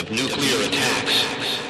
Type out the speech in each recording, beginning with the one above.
of nuclear attacks.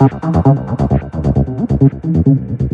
Thank you.